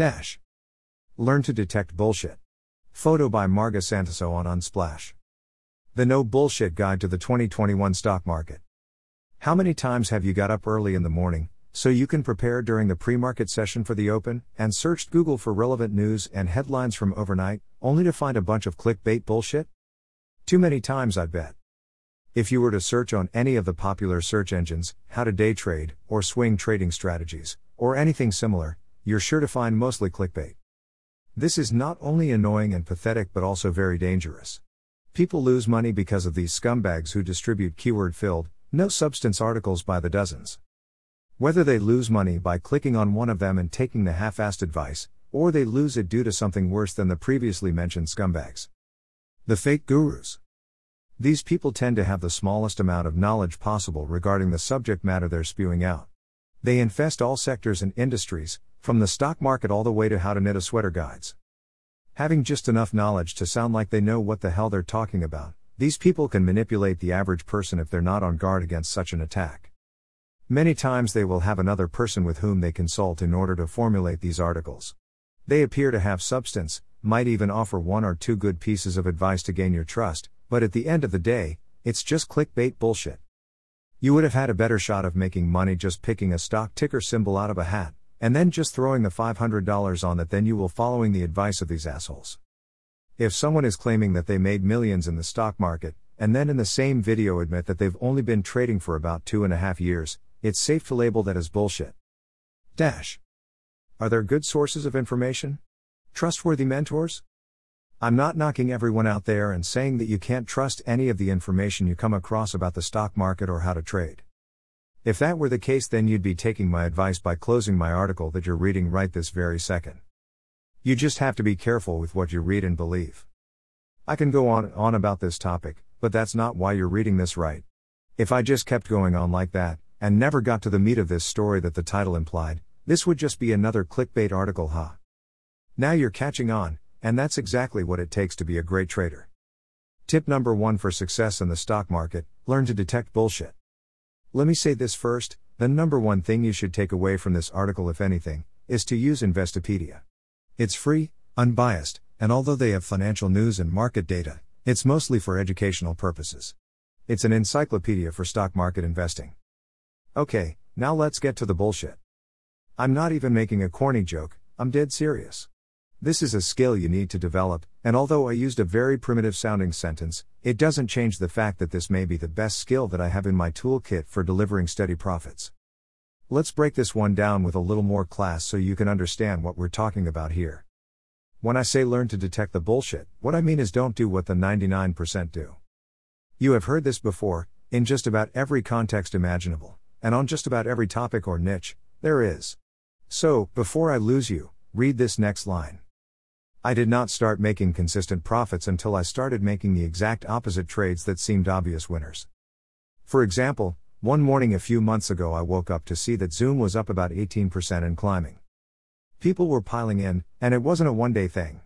Dash. Learn to detect bullshit. Photo by Marga Santoso on Unsplash. The No Bullshit Guide to the 2021 Stock Market. How many times have you got up early in the morning, so you can prepare during the pre market session for the open, and searched Google for relevant news and headlines from overnight, only to find a bunch of clickbait bullshit? Too many times, I bet. If you were to search on any of the popular search engines, how to day trade, or swing trading strategies, or anything similar, you're sure to find mostly clickbait. This is not only annoying and pathetic but also very dangerous. People lose money because of these scumbags who distribute keyword filled, no substance articles by the dozens. Whether they lose money by clicking on one of them and taking the half assed advice, or they lose it due to something worse than the previously mentioned scumbags. The fake gurus. These people tend to have the smallest amount of knowledge possible regarding the subject matter they're spewing out. They infest all sectors and industries, from the stock market all the way to how to knit a sweater guides. Having just enough knowledge to sound like they know what the hell they're talking about, these people can manipulate the average person if they're not on guard against such an attack. Many times they will have another person with whom they consult in order to formulate these articles. They appear to have substance, might even offer one or two good pieces of advice to gain your trust, but at the end of the day, it's just clickbait bullshit. You would have had a better shot of making money just picking a stock ticker symbol out of a hat and then just throwing the $500 on that, then you will following the advice of these assholes. If someone is claiming that they made millions in the stock market, and then in the same video admit that they've only been trading for about two and a half years, it's safe to label that as bullshit. Dash. Are there good sources of information? Trustworthy mentors? I'm not knocking everyone out there and saying that you can't trust any of the information you come across about the stock market or how to trade. If that were the case, then you'd be taking my advice by closing my article that you're reading right this very second. You just have to be careful with what you read and believe. I can go on and on about this topic, but that's not why you're reading this right. If I just kept going on like that, and never got to the meat of this story that the title implied, this would just be another clickbait article, huh? Now you're catching on, and that's exactly what it takes to be a great trader. Tip number one for success in the stock market learn to detect bullshit. Let me say this first the number one thing you should take away from this article, if anything, is to use Investopedia. It's free, unbiased, and although they have financial news and market data, it's mostly for educational purposes. It's an encyclopedia for stock market investing. Okay, now let's get to the bullshit. I'm not even making a corny joke, I'm dead serious. This is a skill you need to develop, and although I used a very primitive sounding sentence, it doesn't change the fact that this may be the best skill that I have in my toolkit for delivering steady profits. Let's break this one down with a little more class so you can understand what we're talking about here. When I say learn to detect the bullshit, what I mean is don't do what the 99% do. You have heard this before, in just about every context imaginable, and on just about every topic or niche, there is. So, before I lose you, read this next line. I did not start making consistent profits until I started making the exact opposite trades that seemed obvious winners. For example, one morning a few months ago I woke up to see that Zoom was up about 18% and climbing. People were piling in, and it wasn't a one day thing.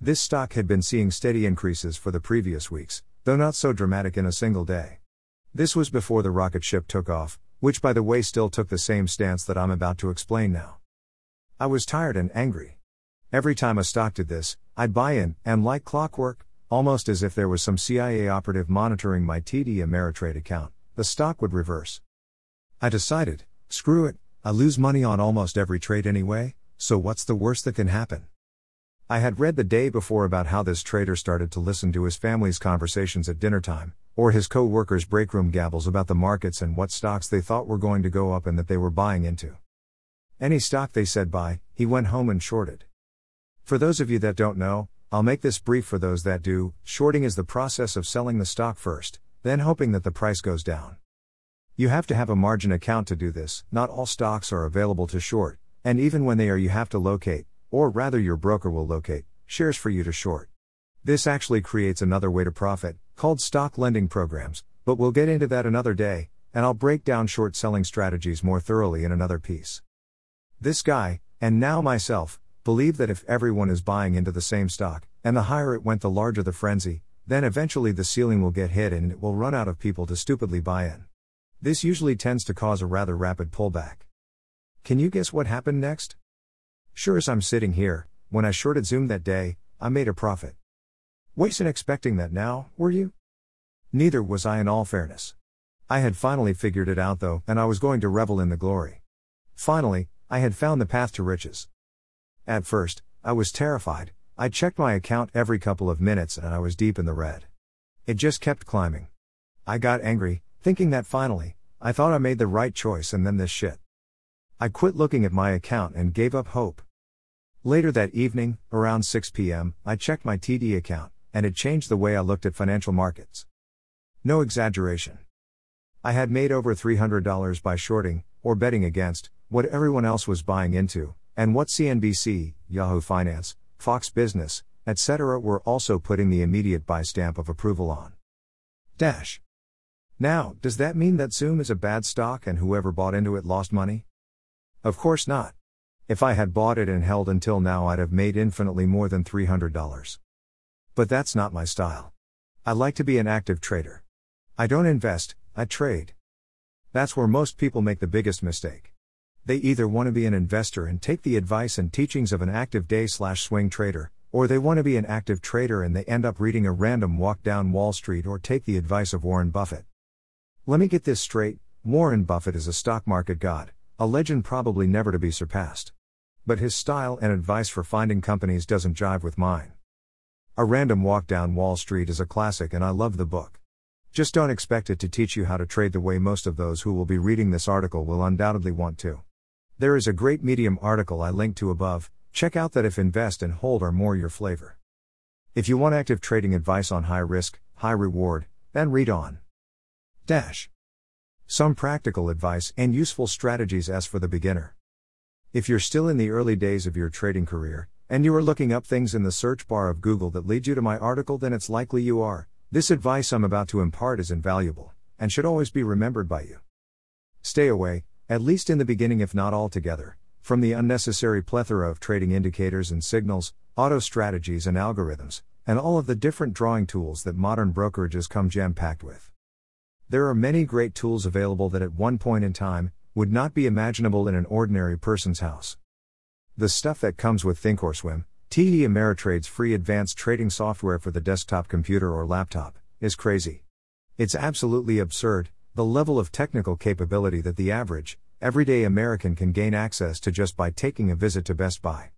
This stock had been seeing steady increases for the previous weeks, though not so dramatic in a single day. This was before the rocket ship took off, which by the way still took the same stance that I'm about to explain now. I was tired and angry. Every time a stock did this, I'd buy in, and like clockwork, almost as if there was some CIA operative monitoring my TD Ameritrade account, the stock would reverse. I decided, screw it, I lose money on almost every trade anyway, so what's the worst that can happen? I had read the day before about how this trader started to listen to his family's conversations at dinner time, or his co workers' breakroom gabbles about the markets and what stocks they thought were going to go up and that they were buying into. Any stock they said buy, he went home and shorted. For those of you that don't know, I'll make this brief for those that do. Shorting is the process of selling the stock first, then hoping that the price goes down. You have to have a margin account to do this, not all stocks are available to short, and even when they are, you have to locate, or rather, your broker will locate, shares for you to short. This actually creates another way to profit, called stock lending programs, but we'll get into that another day, and I'll break down short selling strategies more thoroughly in another piece. This guy, and now myself, believe that if everyone is buying into the same stock, and the higher it went, the larger the frenzy, then eventually the ceiling will get hit and it will run out of people to stupidly buy in. This usually tends to cause a rather rapid pullback. Can you guess what happened next? Sure as I'm sitting here, when I shorted Zoom that day, I made a profit. Wasn't expecting that now, were you? Neither was I in all fairness. I had finally figured it out though, and I was going to revel in the glory. Finally, I had found the path to riches. At first, I was terrified. I checked my account every couple of minutes and I was deep in the red. It just kept climbing. I got angry, thinking that finally, I thought I made the right choice and then this shit. I quit looking at my account and gave up hope. Later that evening, around 6 p.m., I checked my TD account, and it changed the way I looked at financial markets. No exaggeration. I had made over $300 by shorting, or betting against, what everyone else was buying into, and what CNBC, Yahoo Finance, Fox Business, etc. were also putting the immediate buy stamp of approval on. Dash. Now, does that mean that Zoom is a bad stock and whoever bought into it lost money? Of course not. If I had bought it and held until now, I'd have made infinitely more than $300. But that's not my style. I like to be an active trader. I don't invest, I trade. That's where most people make the biggest mistake. They either want to be an investor and take the advice and teachings of an active day slash swing trader, or they want to be an active trader and they end up reading a random walk down Wall Street or take the advice of Warren Buffett. Let me get this straight Warren Buffett is a stock market god, a legend probably never to be surpassed. But his style and advice for finding companies doesn't jive with mine. A Random Walk Down Wall Street is a classic and I love the book. Just don't expect it to teach you how to trade the way most of those who will be reading this article will undoubtedly want to. There is a great Medium article I linked to above, check out that if invest and hold are more your flavor. If you want active trading advice on high risk, high reward, then read on. Dash. Some practical advice and useful strategies as for the beginner. If you're still in the early days of your trading career, and you are looking up things in the search bar of Google that lead you to my article, then it's likely you are. This advice I'm about to impart is invaluable, and should always be remembered by you. Stay away, at least in the beginning, if not altogether, from the unnecessary plethora of trading indicators and signals, auto strategies and algorithms, and all of the different drawing tools that modern brokerages come jam packed with. There are many great tools available that at one point in time would not be imaginable in an ordinary person's house. The stuff that comes with Thinkorswim, TD Ameritrade's free advanced trading software for the desktop computer or laptop, is crazy. It's absolutely absurd, the level of technical capability that the average, everyday American can gain access to just by taking a visit to Best Buy.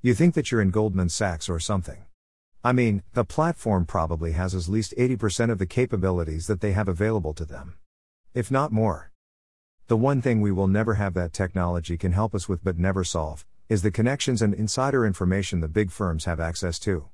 You think that you're in Goldman Sachs or something. I mean, the platform probably has at least 80% of the capabilities that they have available to them. If not more. The one thing we will never have that technology can help us with but never solve is the connections and insider information the big firms have access to.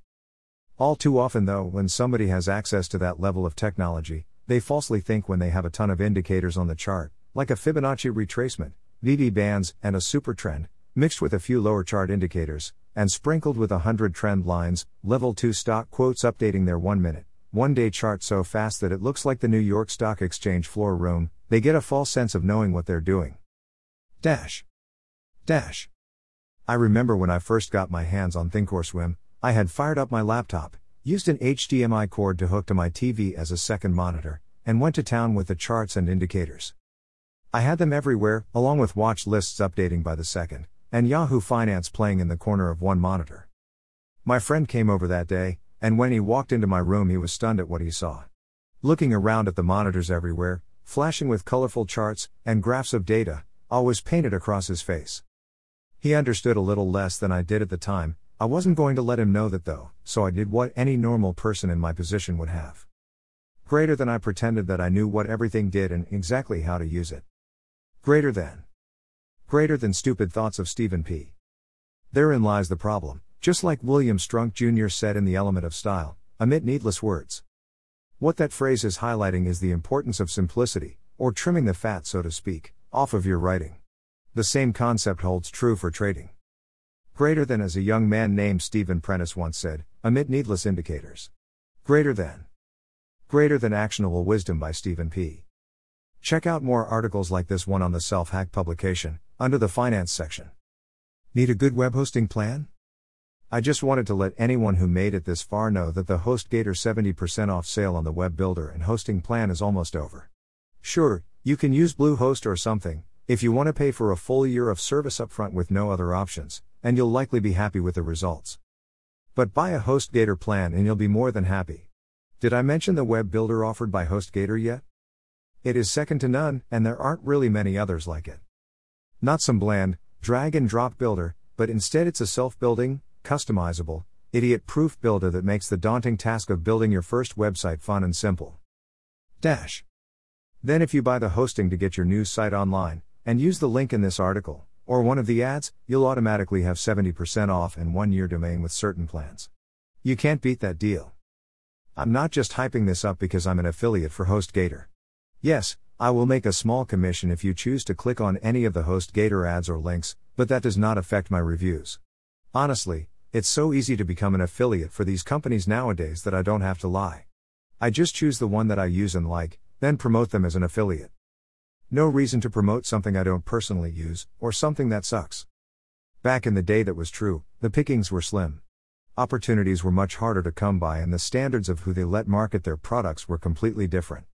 All too often, though, when somebody has access to that level of technology, they falsely think when they have a ton of indicators on the chart, like a Fibonacci retracement, BB bands, and a super trend, mixed with a few lower chart indicators, and sprinkled with a hundred trend lines, level 2 stock quotes updating their 1 minute, 1 day chart so fast that it looks like the New York Stock Exchange floor room, they get a false sense of knowing what they're doing. Dash. Dash. I remember when I first got my hands on Thinkorswim, I had fired up my laptop, Used an HDMI cord to hook to my TV as a second monitor, and went to town with the charts and indicators. I had them everywhere, along with watch lists updating by the second, and Yahoo Finance playing in the corner of one monitor. My friend came over that day, and when he walked into my room, he was stunned at what he saw. Looking around at the monitors everywhere, flashing with colorful charts and graphs of data, always painted across his face. He understood a little less than I did at the time, I wasn't going to let him know that though, so I did what any normal person in my position would have. Greater than I pretended that I knew what everything did and exactly how to use it. Greater than. Greater than stupid thoughts of Stephen P. Therein lies the problem, just like William Strunk Jr. said in The Element of Style, omit needless words. What that phrase is highlighting is the importance of simplicity, or trimming the fat, so to speak, off of your writing. The same concept holds true for trading. Greater than as a young man named Stephen Prentice once said, omit needless indicators. Greater than. Greater than actionable wisdom by Stephen P. Check out more articles like this one on the Self Hack publication, under the finance section. Need a good web hosting plan? I just wanted to let anyone who made it this far know that the HostGator 70% off sale on the web builder and hosting plan is almost over. Sure, you can use Bluehost or something, if you want to pay for a full year of service upfront with no other options, and you'll likely be happy with the results. But buy a HostGator plan and you'll be more than happy. Did I mention the web builder offered by HostGator yet? It is second to none, and there aren't really many others like it. Not some bland, drag and drop builder, but instead it's a self building, customizable, idiot proof builder that makes the daunting task of building your first website fun and simple. Dash. Then, if you buy the hosting to get your news site online, and use the link in this article, or one of the ads, you'll automatically have 70% off and one year domain with certain plans. You can't beat that deal. I'm not just hyping this up because I'm an affiliate for HostGator. Yes, I will make a small commission if you choose to click on any of the HostGator ads or links, but that does not affect my reviews. Honestly, it's so easy to become an affiliate for these companies nowadays that I don't have to lie. I just choose the one that I use and like, then promote them as an affiliate. No reason to promote something I don't personally use, or something that sucks. Back in the day, that was true, the pickings were slim. Opportunities were much harder to come by, and the standards of who they let market their products were completely different.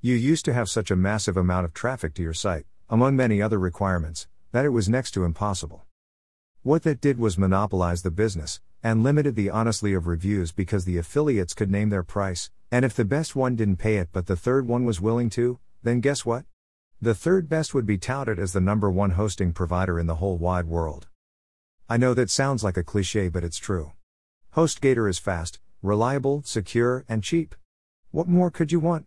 You used to have such a massive amount of traffic to your site, among many other requirements, that it was next to impossible. What that did was monopolize the business, and limited the honesty of reviews because the affiliates could name their price, and if the best one didn't pay it but the third one was willing to, then guess what? The third best would be touted as the number one hosting provider in the whole wide world. I know that sounds like a cliche, but it's true. HostGator is fast, reliable, secure, and cheap. What more could you want?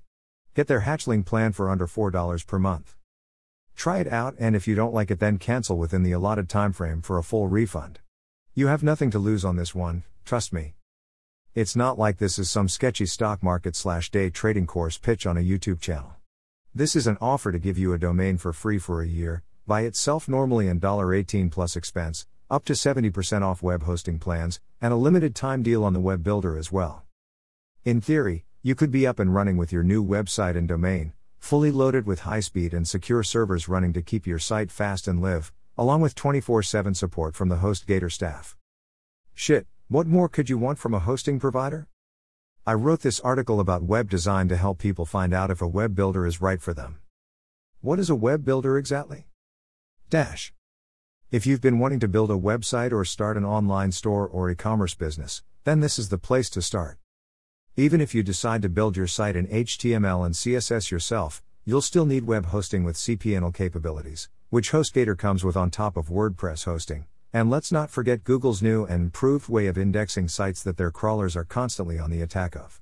Get their hatchling plan for under $4 per month. Try it out and if you don't like it then cancel within the allotted time frame for a full refund. You have nothing to lose on this one, trust me. It's not like this is some sketchy stock market slash day trading course pitch on a YouTube channel. This is an offer to give you a domain for free for a year, by itself normally in $18 plus expense, up to 70% off web hosting plans, and a limited time deal on the web builder as well. In theory, you could be up and running with your new website and domain, fully loaded with high speed and secure servers running to keep your site fast and live, along with 24 7 support from the HostGator staff. Shit, what more could you want from a hosting provider? I wrote this article about web design to help people find out if a web builder is right for them. What is a web builder exactly? Dash. If you've been wanting to build a website or start an online store or e commerce business, then this is the place to start. Even if you decide to build your site in HTML and CSS yourself, you'll still need web hosting with cPanel capabilities, which HostGator comes with on top of WordPress hosting. And let's not forget Google's new and improved way of indexing sites that their crawlers are constantly on the attack of.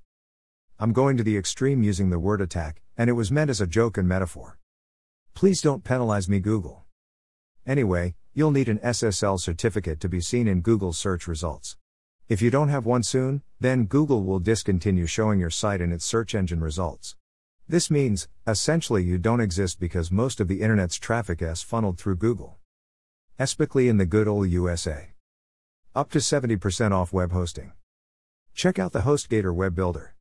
I'm going to the extreme using the word attack, and it was meant as a joke and metaphor. Please don't penalize me, Google. Anyway, you'll need an SSL certificate to be seen in Google's search results. If you don't have one soon, then Google will discontinue showing your site in its search engine results. This means, essentially, you don't exist because most of the internet's traffic is funneled through Google. Especially in the good old USA. Up to 70% off web hosting. Check out the HostGator web builder.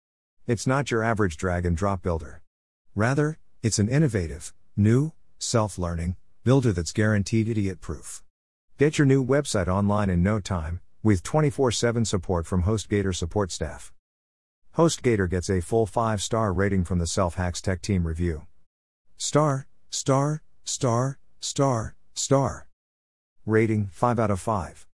It's not your average drag and drop builder. Rather, it's an innovative, new, self learning builder that's guaranteed idiot proof. Get your new website online in no time with 24 7 support from HostGator support staff. HostGator gets a full 5 star rating from the Self Hacks Tech Team Review. Star, star, star, star, star. Rating 5 out of 5.